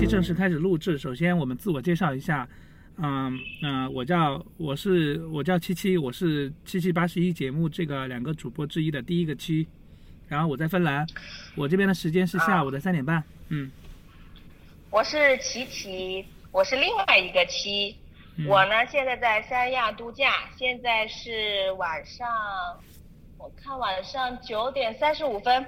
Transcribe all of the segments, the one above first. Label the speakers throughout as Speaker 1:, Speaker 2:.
Speaker 1: 期正式开始录制。首先，我们自我介绍一下，嗯嗯、我叫我是我叫七七，我是七七八十一节目这个两个主播之一的第一个七，然后我在芬兰，我这边的时间是下午的三点半。嗯，
Speaker 2: 我是琪琪，我是另外一个七。
Speaker 1: 嗯
Speaker 2: 我呢现在在三亚度假，现在是晚上，我看晚上九点三十五分。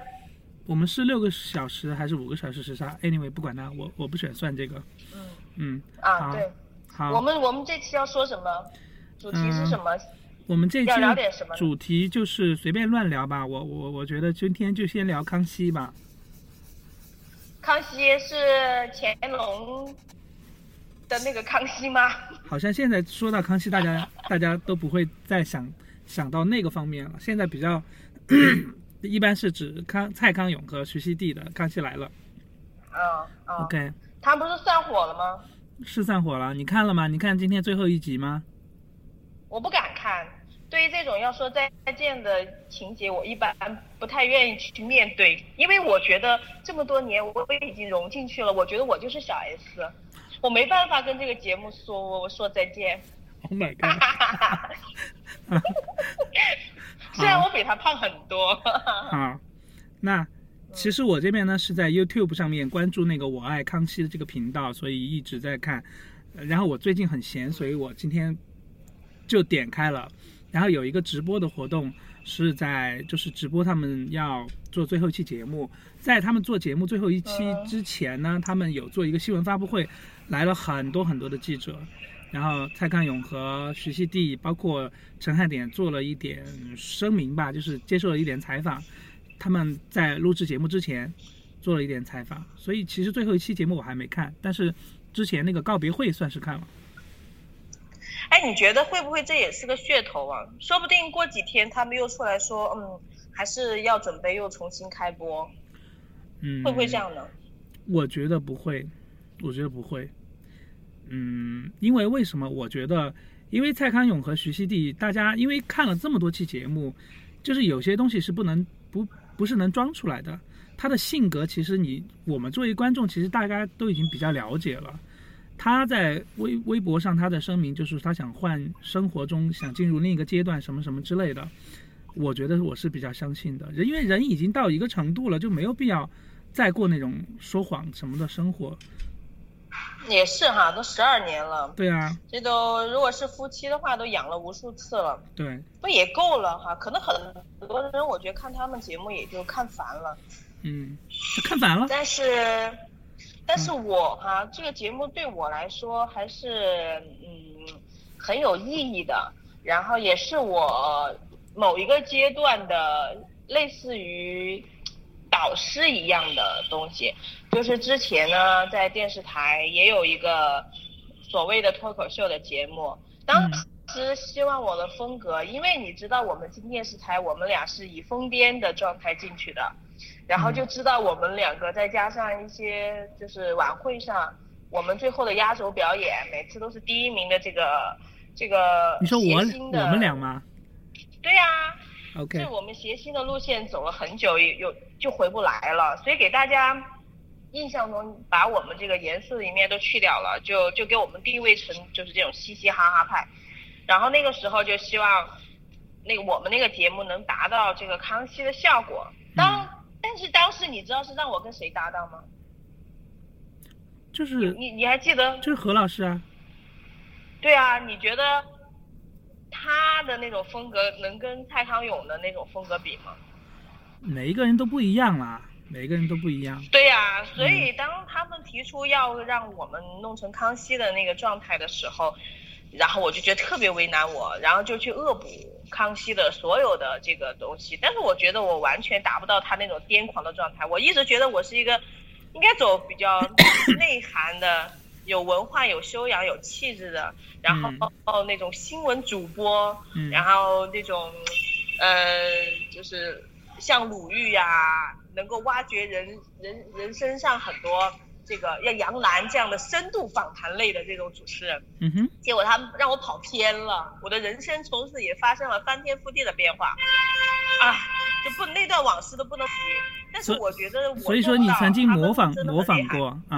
Speaker 1: 我们是六个小时还是五个小时时差？Anyway，不管它，我我不喜欢算这个。
Speaker 2: 嗯
Speaker 1: 嗯，
Speaker 2: 啊，对，
Speaker 1: 好，
Speaker 2: 我们我们这期要说什么？主题是什么？
Speaker 1: 我们这期
Speaker 2: 要聊点什么
Speaker 1: 主题就是随便乱聊吧。我我我觉得今天就先聊康熙吧。
Speaker 2: 康熙是乾隆的那个康熙吗？
Speaker 1: 好像现在说到康熙，大家大家都不会再想想到那个方面了。现在比较一般是指康蔡康永和徐熙娣的《康熙来了》。
Speaker 2: 嗯嗯
Speaker 1: OK，
Speaker 2: 他不是散伙了吗？
Speaker 1: 是散伙了，你看了吗？你看今天最后一集吗？
Speaker 2: 我不敢看。对于这种要说再见的情节，我一般不太愿意去面对，因为我觉得这么多年我已经融进去了，我觉得我就是小 S，我没办法跟这个节目说我说再见。
Speaker 1: Oh my god！
Speaker 2: 比他胖很多。
Speaker 1: 好，那其实我这边呢是在 YouTube 上面关注那个我爱康熙的这个频道，所以一直在看。然后我最近很闲，所以我今天就点开了。然后有一个直播的活动是在就是直播他们要做最后一期节目，在他们做节目最后一期之前呢，他们有做一个新闻发布会，来了很多很多的记者。然后蔡康永和徐熙娣，包括陈汉典做了一点声明吧，就是接受了一点采访。他们在录制节目之前做了一点采访，所以其实最后一期节目我还没看，但是之前那个告别会算是看了。
Speaker 2: 哎，你觉得会不会这也是个噱头啊？说不定过几天他们又出来说，嗯，还是要准备又重新开播，
Speaker 1: 嗯，
Speaker 2: 会不会这？样呢？
Speaker 1: 我觉得不会，我觉得不会。嗯，因为为什么？我觉得，因为蔡康永和徐熙娣，大家因为看了这么多期节目，就是有些东西是不能不不是能装出来的。他的性格，其实你我们作为观众，其实大家都已经比较了解了。他在微微博上他的声明就是他想换生活中想进入另一个阶段什么什么之类的，我觉得我是比较相信的，人因为人已经到一个程度了，就没有必要再过那种说谎什么的生活。
Speaker 2: 也是哈，都十二年了，
Speaker 1: 对啊，
Speaker 2: 这都如果是夫妻的话，都养了无数次了，
Speaker 1: 对，
Speaker 2: 不也够了哈？可能很多人我觉得看他们节目也就看烦了，
Speaker 1: 嗯，看烦了。
Speaker 2: 但是，但是我哈，这个节目对我来说还是嗯很有意义的，然后也是我某一个阶段的类似于导师一样的东西。就是之前呢，在电视台也有一个所谓的脱口秀的节目，当时希望我的风格，因为你知道我们进电视台，我们俩是以疯癫的状态进去的，然后就知道我们两个再加上一些就是晚会上，我们最后的压轴表演，每次都是第一名的这个这个
Speaker 1: 你说我我们俩吗？OK，
Speaker 2: 是我们谐星的路线走了很久，也有就回不来了，所以给大家印象中把我们这个颜色的一面都去掉了，就就给我们定位成就是这种嘻嘻哈哈派。然后那个时候就希望那个我们那个节目能达到这个康熙的效果。当、但是当时你知道是让我跟谁搭档吗？
Speaker 1: 就是
Speaker 2: 你你还记得？
Speaker 1: 就是何老师啊，
Speaker 2: 对啊，你觉得他的那种风格能跟蔡康永的那种风格比吗？
Speaker 1: 每一个人都不一样啦，每一个人都不一样。
Speaker 2: 对呀、所以当他们提出要让我们弄成康熙的那个状态的时候，然后我就觉得特别为难我，然后就去恶补康熙的所有的这个东西。但是我觉得我完全达不到他那种癫狂的状态。我一直觉得我是一个应该走比较 内涵的、有文化、有修养、有气质的，然后、哦那种新闻主播，
Speaker 1: 嗯。
Speaker 2: 然后那种呃就是像鲁豫呀、能够挖掘人人人身上很多这个像杨澜这样的深度访谈类的这种主持人，
Speaker 1: 嗯哼，
Speaker 2: 结果他们让我跑偏了，我的人生从此也发生了翻天覆地的变化，啊，就不那段往事都不能提。但是我觉得我
Speaker 1: 所以说你曾经模仿模仿过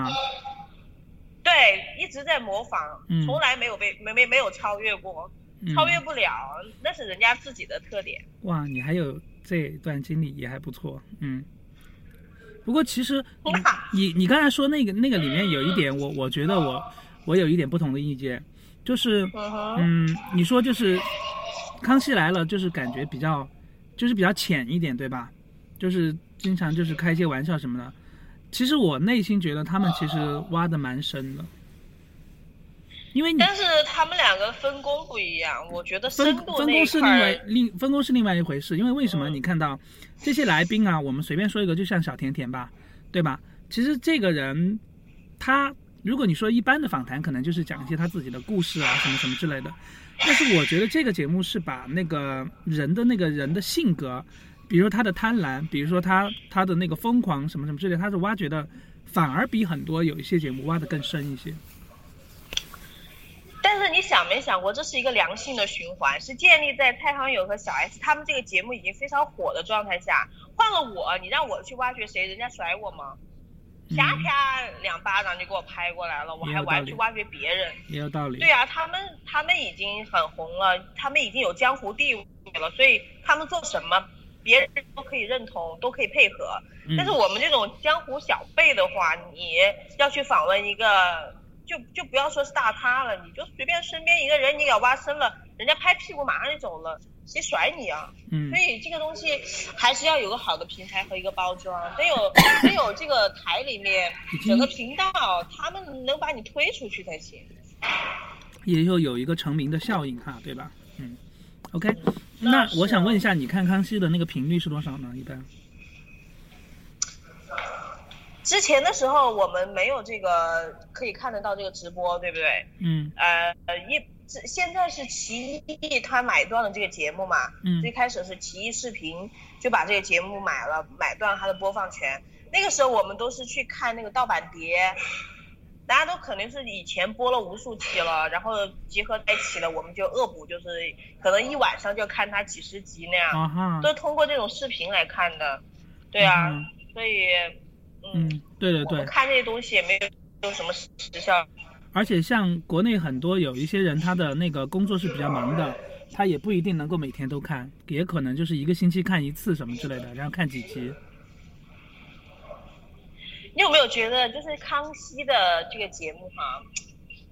Speaker 1: 啊，
Speaker 2: 一直在模仿，
Speaker 1: 嗯
Speaker 2: 从来没有被没没没有超越过，
Speaker 1: 嗯
Speaker 2: 超越不了，那是人家自己的特点。
Speaker 1: 哇，你还有这段经历也还不错，嗯。不过其实你
Speaker 2: 哇
Speaker 1: 你你刚才说那个那个里面有一点，我我觉得我我有一点不同的意见，就是
Speaker 2: 嗯，
Speaker 1: 你说就是康熙来了，就是感觉比较就是比较浅一点，对吧？就是经常就是开一些玩笑什么的。其实我内心觉得他们其实挖的蛮深的，因为你
Speaker 2: 但是他们两个分工不一样，我觉得
Speaker 1: 分分工是另外另分工是另外一回事，因为为什么？
Speaker 2: 嗯。
Speaker 1: 你看到这些来宾啊，我们随便说一个，就像小甜甜吧，对吧？其实这个人他，如果你说一般的访谈，可能就是讲一些他自己的故事啊，什么什么之类的。但是我觉得这个节目是把那个人的那个人的性格，比如说他的贪婪，比如说他他的那个疯狂什么什么之类，他是挖掘的，反而比很多有一些节目挖的更深一些。
Speaker 2: 但是你想没想过，这是一个良性的循环，是建立在蔡康永和小 S 他们这个节目已经非常火的状态下。换了我，你让我去挖掘谁，人家甩我吗？
Speaker 1: 嗯
Speaker 2: 啪啪两巴掌就给我拍过来了，我还我还去挖掘别人。
Speaker 1: 也有道理。
Speaker 2: 对啊，他们他们已经很红了，他们已经有江湖地位了，所以他们做什么，别人都可以认同，都可以配合。
Speaker 1: 嗯
Speaker 2: 但是我们这种江湖小辈的话，你要去访问一个，就就不要说是大咖了，你就随便身边一个人，你给挖深了，人家拍屁股马上就走了，谁甩你啊？
Speaker 1: 嗯
Speaker 2: 所以这个东西还是要有个好的平台和一个包装，得有得有这个台里面整个频道，他们能把你推出去才行。
Speaker 1: 也就有一个成名的效应哈，对吧？嗯，OK，
Speaker 2: 那
Speaker 1: 我想问一下，你看康熙的那个频率是多少呢？一般？
Speaker 2: 之前的时候我们没有这个可以看得到这个直播，对不对？
Speaker 1: 嗯
Speaker 2: 呃，一这现在是奇艺他买断了这个节目嘛，
Speaker 1: 嗯
Speaker 2: 最开始是奇艺视频就把这个节目买了，买断了它的播放权。那个时候我们都是去看那个盗版碟，大家都肯定是以前播了无数期了，然后集合在一起了，我们就恶补，就是可能一晚上就看它几十集那样，都是通过这种视频来看的。对啊，
Speaker 1: 嗯
Speaker 2: 所以嗯，
Speaker 1: 嗯，对对对，
Speaker 2: 看这些东西也没有没有什么时效。
Speaker 1: 而且像国内很多有一些人，他的那个工作是比较忙的，他也不一定能够每天都看，也可能就是一个星期看一次什么之类的，然后看几集。
Speaker 2: 你有没有觉得，就是康熙的这个节目哈，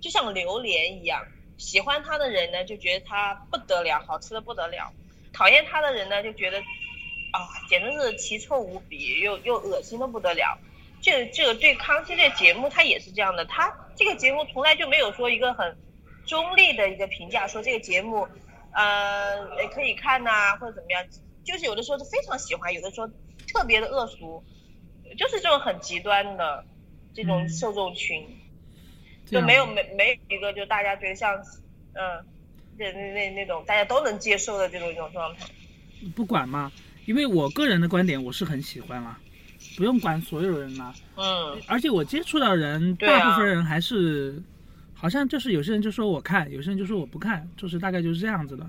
Speaker 2: 就像榴莲一样，喜欢他的人呢就觉得他不得了，好吃的不得了；讨厌他的人呢就觉得，啊，简直是奇臭无比，又又恶心的不得了。这这个对康熙这节目，它也是这样的，他这个节目从来就没有说一个很中立的一个评价，说这个节目，呃，也可以看呐、或者怎么样，就是有的时候是非常喜欢，有的时候特别的恶俗。就是这种很极端的这种
Speaker 1: 嗯
Speaker 2: 受众群，就没有没没有一个就大家觉得像，嗯，那那那那种大家都能接受的这种一种状态。
Speaker 1: 不管嘛，因为我个人的观点，我是很喜欢啦，不用管所有人啦。
Speaker 2: 嗯，
Speaker 1: 而且我接触到人，
Speaker 2: 啊
Speaker 1: 大部分人还是，好像就是有些人就说我看，有些人就说我不看，就是大概就是这样子的。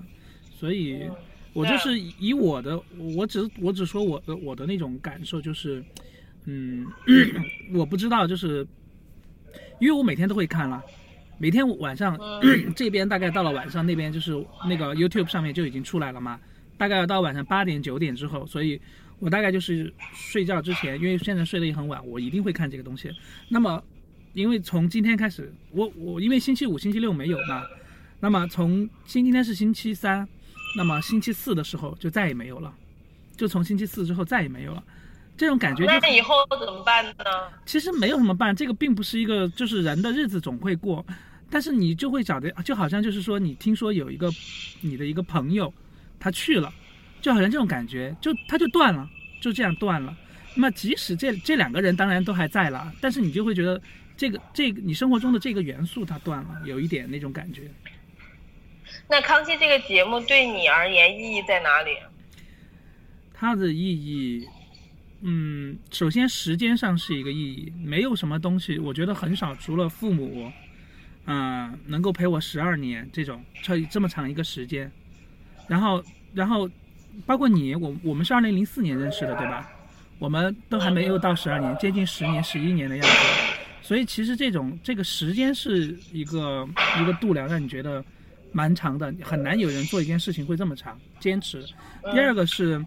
Speaker 1: 所以，
Speaker 2: 嗯
Speaker 1: 我就是以我的，我只我只说我的我的那种感受，就是，嗯，我不知道，就是，因为我每天都会看了，每天晚上、
Speaker 2: 嗯
Speaker 1: 这边大概到了晚上，那边就是那个 YouTube 上面就已经出来了嘛，大概要到晚上八点九点之后，所以我大概就是睡觉之前，因为现在睡得也很晚，我一定会看这个东西。那么，因为从今天开始，我我因为星期五、星期六没有嘛，那么从今今天是星期三，那么星期四的时候就再也没有了，就从星期四之后再也没有了。这种感觉就
Speaker 2: 那以后怎么办呢？
Speaker 1: 其实没有什么办，这个并不是一个，就是人的日子总会过，但是你就会找的，就好像就是说，你听说有一个你的一个朋友，他去了，就好像这种感觉，就他就断了，就这样断了。那么即使这这两个人当然都还在了，但是你就会觉得这个这个你生活中的这个元素它断了，有一点那种感觉。
Speaker 2: 那康熙这个节目对你而言意义在哪里？
Speaker 1: 它的意义，嗯，首先时间上是一个意义，没有什么东西，我觉得很少，除了父母，嗯、能够陪我十二年这种这这么长一个时间，然后然后包括你，我我们是二零零四年认识的，对吧？我们都还没有到十二年，接近十年、十一年的样子，所以其实这种这个时间是一个一个度量，让你觉得蛮长的，很难有人做一件事情会这么长坚持。第二个是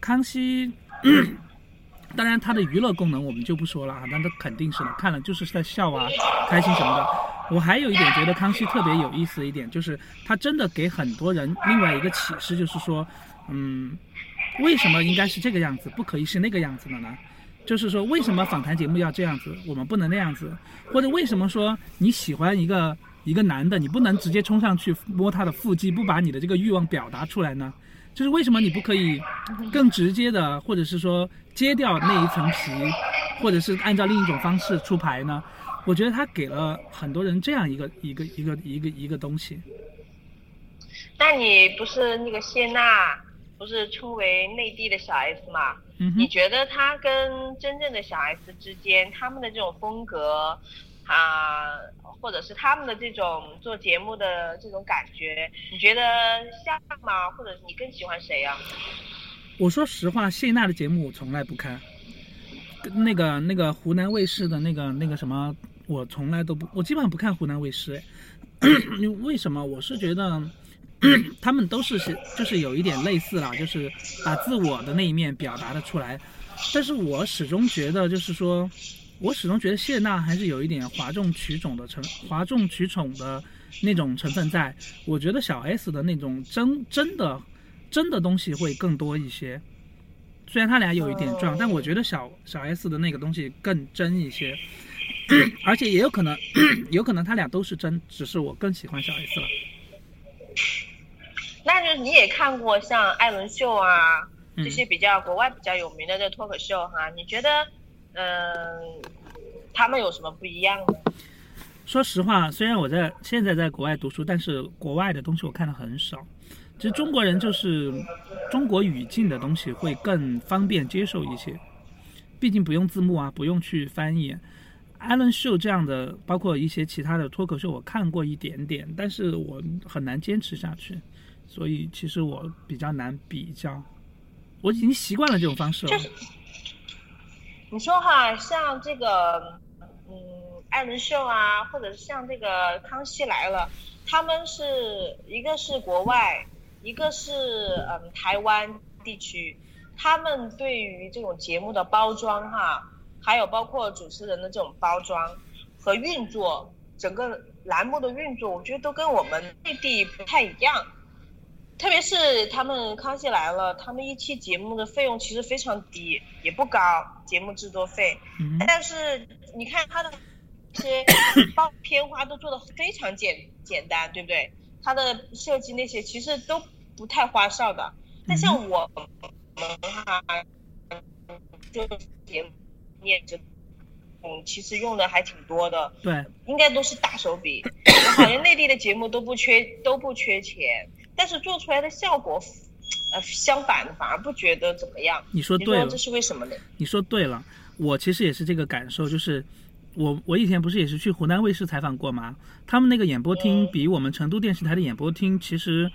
Speaker 1: 康熙，当然它的娱乐功能我们就不说了啊，那它肯定是的，看了就是在笑啊，开心什么的。我还有一点觉得康熙特别有意思的一点，就是他真的给很多人另外一个启示，就是说，嗯，为什么应该是这个样子，不可以是那个样子的呢？就是说，为什么访谈节目要这样子，我们不能那样子？或者为什么说你喜欢一个一个男的，你不能直接冲上去摸他的腹肌，不把你的这个欲望表达出来呢？就是为什么你不可以更直接的，或者是说揭掉那一层皮，或者是按照另一种方式出牌呢？我觉得他给了很多人这样一个一个一个一个一个东西。
Speaker 2: 那你不是那个谢娜？不是称为内地的小 S 吗？你觉得他跟真正的小 S 之间，他们的这种风格啊，或者是他们的这种做节目的这种感觉，你觉得像吗？或者你更喜欢谁呀？
Speaker 1: 我说实话，谢娜的节目我从来不看，那个那个湖南卫视的那个那个什么，我从来都不，我基本上不看湖南卫视。为什么？我是觉得。他们都是是就是有一点类似了，就是把自我的那一面表达的出来，但是我始终觉得就是说，我始终觉得谢娜还是有一点哗众取宠的成哗众取宠的那种成分在。我觉得小 S 的那种真真的真的东西会更多一些，虽然他俩有一点撞，但我觉得小小 S 的那个东西更真一些，而且也有可能 有可能他俩都是真，只是我更喜欢小 S 了。
Speaker 2: 那就是你也看过像艾伦秀啊这些比较国外比较有名的这脱口秀哈，你觉得嗯他们有什么不一样呢？
Speaker 1: 说实话，虽然我在现在在国外读书，但是国外的东西我看的很少。其实中国人就是中国语境的东西会更方便接受一些，毕竟不用字幕啊，不用去翻译。艾伦秀这样的，包括一些其他的脱口秀，我看过一点点，但是我很难坚持下去。所以其实我比较难比较，我已经习惯了这种方式了。
Speaker 2: 你说哈，像这个，嗯，艾伦秀啊，或者是像这个康熙来了，他们是一个是国外，一个是嗯台湾地区，他们对于这种节目的包装哈，还有包括主持人的这种包装和运作，整个栏目的运作，我觉得都跟我们内地不太一样。特别是他们《康熙来了》，他们一期节目的费用其实非常低，也不高，节目制作费。但是你看他的一些 包片花都做的非常简简单，对不对？他的设计那些其实都不太花哨的。但像我们哈，就节目面这，嗯，其实用的还挺多的。
Speaker 1: 对，
Speaker 2: 应该都是大手笔。好像内地的节目都不缺都不缺钱。但是做出来的效果，呃，相反的反而不觉得怎么样。
Speaker 1: 你说对了，
Speaker 2: 这是为什么呢？
Speaker 1: 你说对了，我其实也是这个感受，就是我我以前不是也是去湖南卫视采访过吗？他们那个演播厅比我们成都电视台的演播厅，其实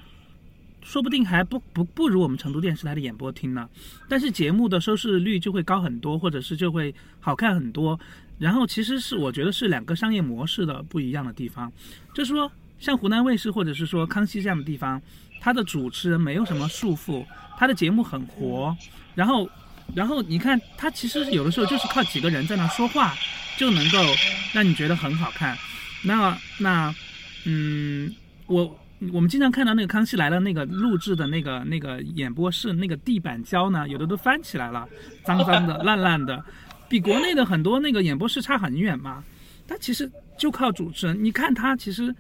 Speaker 1: 说不定还不不不如我们成都电视台的演播厅呢。但是节目的收视率就会高很多，或者是就会好看很多。然后其实是我觉得是两个商业模式的不一样的地方，就是说。像湖南卫视或者是说康熙这样的地方，他的主持人没有什么束缚，他的节目很活，然后，然后你看他其实有的时候就是靠几个人在那说话，就能够让你觉得很好看。那那，嗯，我我们经常看到那个康熙来了那个录制的那个那个演播室那个地板胶呢，有的都翻起来了，脏脏的、烂烂的，比国内的很多那个演播室差很远嘛。他其实就靠主持人，你看他其实。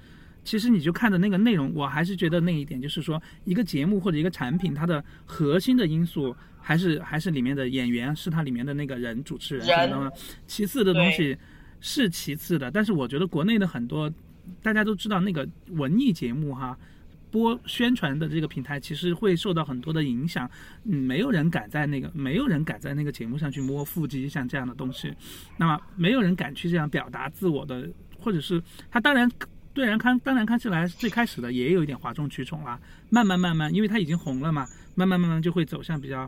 Speaker 1: 其实你就看的那个内容，我还是觉得那一点就是说，一个节目或者一个产品，它的核心的因素还是还是里面的演员，是它里面的那个人主持人，知道吗？其次的东西是其次的，但是我觉得国内的很多大家都知道那个文艺节目哈，播宣传的这个平台其实会受到很多的影响，嗯，没有人敢在那个没有人敢在那个节目上去摸腹肌像这样的东西，那么没有人敢去这样表达自我的，或者是他当然。虽然看，当然看起来最开始的也有一点哗众取宠啦，慢慢慢慢，因为它已经红了嘛，慢慢慢慢就会走向比较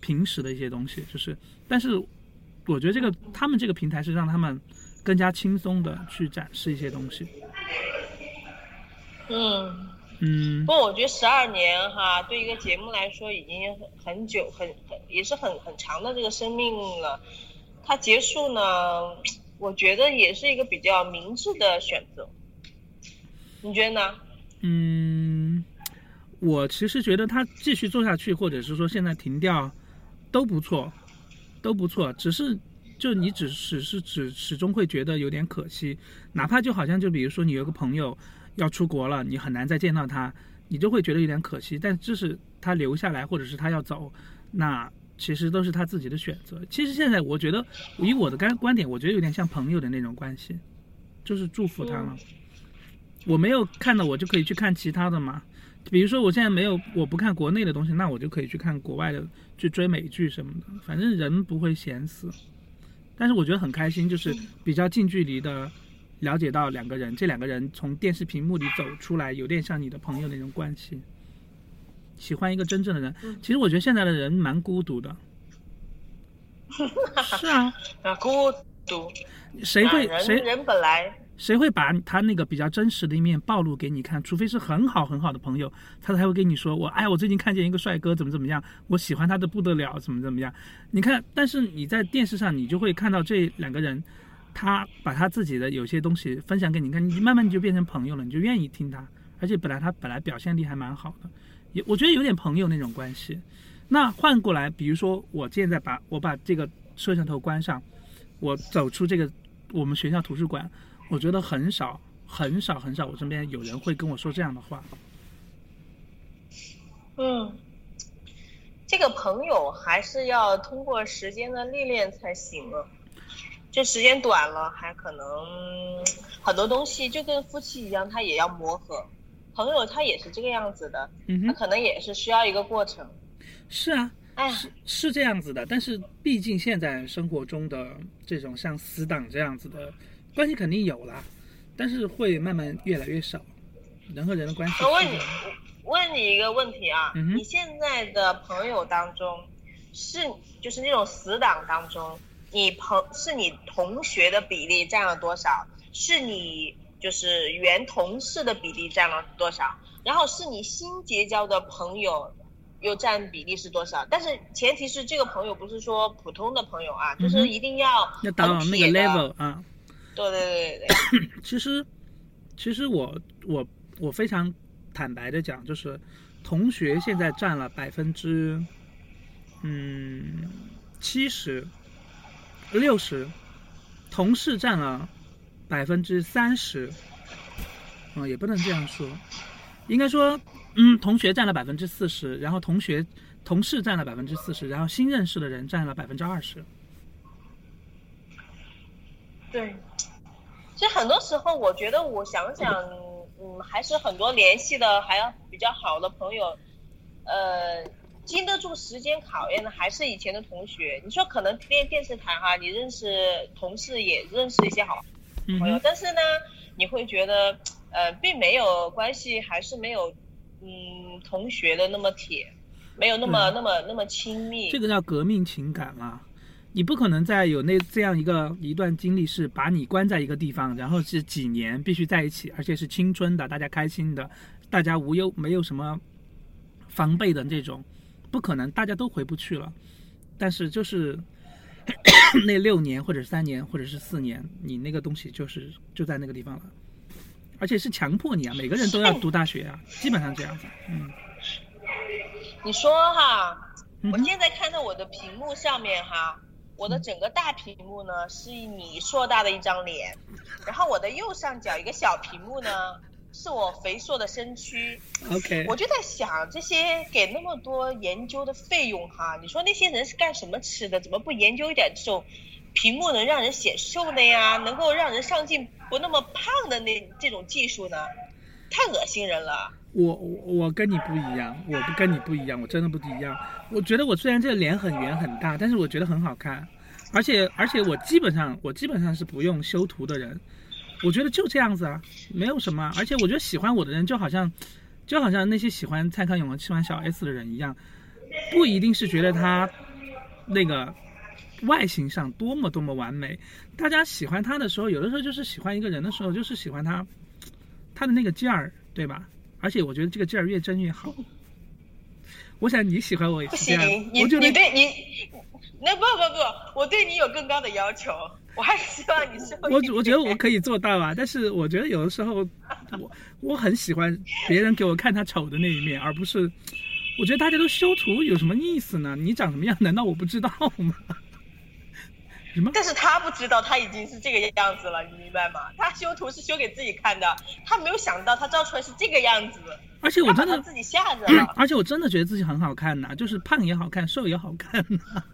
Speaker 1: 平时的一些东西。就是，但是我觉得这个他们这个平台是让他们更加轻松的去展示一些东西。
Speaker 2: 嗯，
Speaker 1: 嗯
Speaker 2: 不过我觉得十二年哈，对一个节目来说已经很很久、很很也是很很长的这个生命了。它结束呢，我觉得也是一个比较明智的选择。你觉得呢？
Speaker 1: 嗯，我其实觉得他继续做下去，或者是说现在停掉，都不错，都不错。只是就你只只是只始终会觉得有点可惜，哪怕就好像就比如说你有个朋友要出国了，你很难再见到他，你就会觉得有点可惜。但这是他留下来，或者是他要走，那其实都是他自己的选择。其实现在我觉得，以我的观观点，我觉得有点像朋友的那种关系，就是祝福他了。我没有看的，我就可以去看其他的嘛。比如说，我现在没有，我不看国内的东西，那我就可以去看国外的，去追美剧什么的。反正人不会闲死。但是我觉得很开心，就是比较近距离的了解到两个人，这两个人从电视屏幕里走出来，有点像你的朋友那种关系。喜欢一个真正的人，其实我觉得现在的人蛮孤独的。是啊，
Speaker 2: 啊，孤独。
Speaker 1: 谁会谁
Speaker 2: 人本来
Speaker 1: 谁会把他那个比较真实的一面暴露给你看？除非是很好很好的朋友，他才会跟你说我哎，我最近看见一个帅哥，怎么怎么样，我喜欢他的不得了，怎么怎么样。你看，但是你在电视上，你就会看到这两个人，他把他自己的有些东西分享给你看，你慢慢你就变成朋友了，你就愿意听他。而且本来他本来表现力还蛮好的，也我觉得有点朋友那种关系。那换过来，比如说我现在把我把这个摄像头关上，我走出这个我们学校图书馆，我觉得很少很少很少，我身边有人会跟我说这样的话。
Speaker 2: 嗯，这个朋友还是要通过时间的历练才行啊。这时间短了，还可能很多东西就跟夫妻一样，他也要磨合。朋友他也是这个样子的，他可能也是需要一个过程。
Speaker 1: 是啊，
Speaker 2: 哎，
Speaker 1: 是是这样子的，但是毕竟现在生活中的这种像死党这样子的关系肯定有啦，但是会慢慢越来越少，人和人的关系
Speaker 2: 我问你问你一个问题啊，
Speaker 1: 嗯
Speaker 2: 你现在的朋友当中，是就是那种死党当中，你朋是你同学的比例占了多少？是你就是原同事的比例占了多少？然后是你新结交的朋友又占比例是多少？但是前提是这个朋友不是说普通的朋友啊，就是一定要
Speaker 1: 要达到那个 level 啊，
Speaker 2: 对对对
Speaker 1: 其实，其实我我我非常坦白的讲，就是同学现在占了百分之嗯七十六十，同事占了百分之三十，嗯，也不能这样说，应该说，嗯，同学占了百分之四十，然后同学同事占了百分之四十，然后新认识的人占了百分之二十。
Speaker 2: 对，其实很多时候，我觉得我想想，嗯，还是很多联系的还要比较好的朋友，呃，经得住时间考验的还是以前的同学。你说可能电电视台哈，你认识同事也认识一些好
Speaker 1: 嗯
Speaker 2: 朋友，
Speaker 1: 哼，
Speaker 2: 但是呢，你会觉得，呃，并没有关系，还是没有，嗯，同学的那么铁，没有那么、
Speaker 1: 对
Speaker 2: 那么那么亲密。
Speaker 1: 这个叫革命情感嘛。你不可能再有那这样一个一段经历，是把你关在一个地方，然后是几年必须在一起，而且是青春的，大家开心的，大家无忧没有什么防备的这种，不可能，大家都回不去了。但是就是 那六年或者三年或者是四年，你那个东西就是就在那个地方了，而且是强迫你啊，每个人都要读大学啊，基本上这样子。嗯，
Speaker 2: 你说哈，我现在看到我的屏幕上面哈，我的整个大屏幕呢是你硕大的一张脸，然后我的右上角一个小屏幕呢是我肥硕的身躯。
Speaker 1: ，OK，
Speaker 2: 我就在想，这些给那么多研究的费用哈，你说那些人是干什么吃的？怎么不研究一点这种屏幕能让人显瘦的呀，能够让人上镜不那么胖的那这种技术呢？太恶心人了。
Speaker 1: 我我跟你不一样，我不跟你不一样，我真的不一样。我觉得我虽然这个脸很圆很大，但是我觉得很好看，而且而且我基本上我基本上是不用修图的人，我觉得就这样子啊，没有什么。而且我觉得喜欢我的人就好像就好像那些喜欢蔡康永和喜欢小 S 的人一样，不一定是觉得他那个外形上多么多么完美。大家喜欢他的时候，有的时候就是喜欢一个人的时候，就是喜欢他他的那个劲儿，对吧？而且我觉得这个劲儿越真越好。我想你喜欢我也
Speaker 2: 不
Speaker 1: 是这
Speaker 2: 行，
Speaker 1: 样，
Speaker 2: 你
Speaker 1: 我觉得
Speaker 2: 你对你，那不不不，我对你有更高的要求，我还是希望你是
Speaker 1: 我我觉得我可以做到啊，但是我觉得有的时候我我很喜欢别人给我看他丑的那一面，而不是我觉得大家都修图有什么意思呢？你长什么样难道我不知道吗？什么？
Speaker 2: 但是他不知道他已经是这个样子了，你明白吗？他修图是修给自己看的，他没有想到他照出来是这个样子，
Speaker 1: 而且我真的，
Speaker 2: 自己吓着了。
Speaker 1: 而且我真的觉得自己很好看呐、就是胖也好看，瘦也好看呐、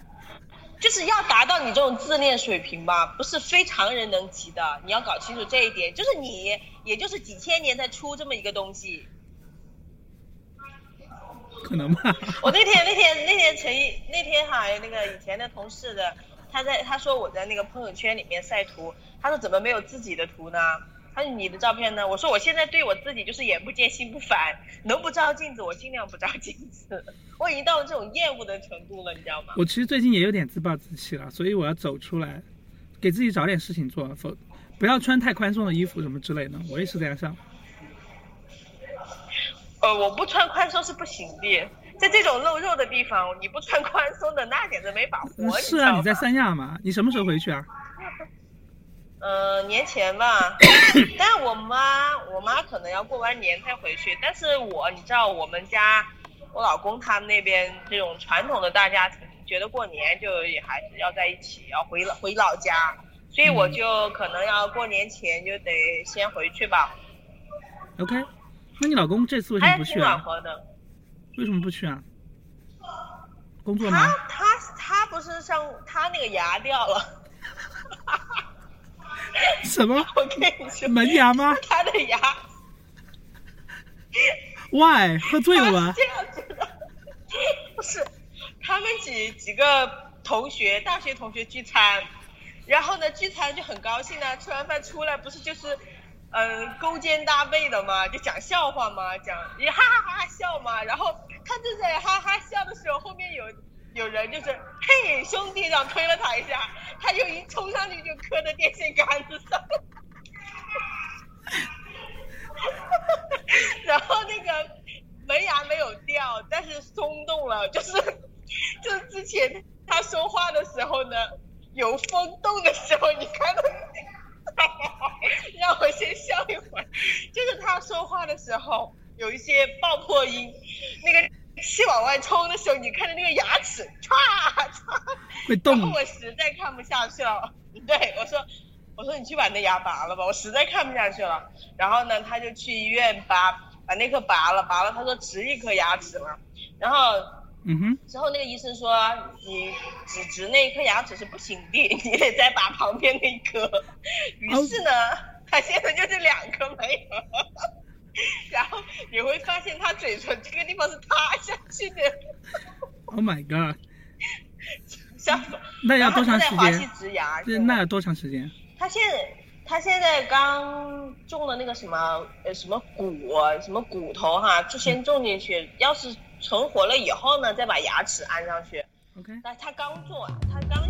Speaker 2: 就是要达到你这种自恋水平吧，不是非常人能及的。你要搞清楚这一点，就是你，也就是几千年才出这么一个东西。
Speaker 1: 可能吧？
Speaker 2: 我那天那天那天陈毅那天哈那个以前的同事的，他在他说我在那个朋友圈里面晒图，他说怎么没有自己的图呢？他说你的照片呢？我说我现在对我自己就是眼不见心不烦，能不照镜子我尽量不照镜子，我已经到了这种厌恶的程度了，你知道吗？
Speaker 1: 我其实最近也有点自暴自弃了，所以我要走出来，给自己找点事情做，否不要穿太宽松的衣服什么之类的。我也是这样想。
Speaker 2: 呃，我不穿宽松是不行的，在这种露肉的地方，你不穿宽松的那简直没法活。
Speaker 1: 嗯是啊，
Speaker 2: 你
Speaker 1: 你在三亚嘛？你什么时候回去啊？
Speaker 2: 呃，年前吧，但我妈我妈可能要过完年才回去，但是我你知道我们家我老公他们那边这种传统的大家庭，觉得过年就也还是要在一起，要回老回老家，所以我
Speaker 1: 嗯
Speaker 2: 就可能要过年前就得先回去吧
Speaker 1: ，OK，那你老公这次为什么
Speaker 2: 还挺
Speaker 1: 不去啊？
Speaker 2: 暖和的。
Speaker 1: 为什么不去啊？工作
Speaker 2: 他
Speaker 1: 吗？
Speaker 2: 他他他不是上他那个牙掉了，
Speaker 1: 什么
Speaker 2: 我跟你说，
Speaker 1: 门牙吗
Speaker 2: 他的牙？
Speaker 1: Why？喝醉了吗？
Speaker 2: 这样子的，不是，他们几几个同学，大学同学聚餐，然后呢，聚餐就很高兴呢，吃完饭出来不是就是，嗯、勾肩搭背的嘛，就讲笑话嘛，讲也哈哈哈哈笑嘛，然后他正在哈哈笑的时候，后面有有人就是嘿兄弟这样推了他一下，他就一冲上去就磕在电线杆子上。哈 哈然后那个门牙没有掉，但是松动了，就是就是之前他说话的时候呢，有风动的时候，你看到。让我先笑一会儿，就是他说话的时候有一些爆破音，那个气往外冲的时候，你看着那个牙齿歘歘，
Speaker 1: 会动
Speaker 2: 然后我实在看不下去了，对我说，我说你去把那牙拔了吧，我实在看不下去了。然后呢，他就去医院拔，把那颗拔了，拔了，他说植一颗牙齿嘛。然后
Speaker 1: 嗯哼，
Speaker 2: 之后那个医生说，你只植那一颗牙齿是不行的，你得再拔旁边那一颗。于是呢，他现在就是两颗没有。然后你会发现他嘴唇这个地方是塌下去的
Speaker 1: ，Oh my god！
Speaker 2: 笑死。
Speaker 1: 那要多长时间？
Speaker 2: 植牙，
Speaker 1: 那要多长时间？
Speaker 2: 他现在他现在刚种了那个什么呃什么骨啊什么骨头哈，就先种进去，要是存活了以后呢，再把牙齿安上去。
Speaker 1: OK，
Speaker 2: 那他刚做，他刚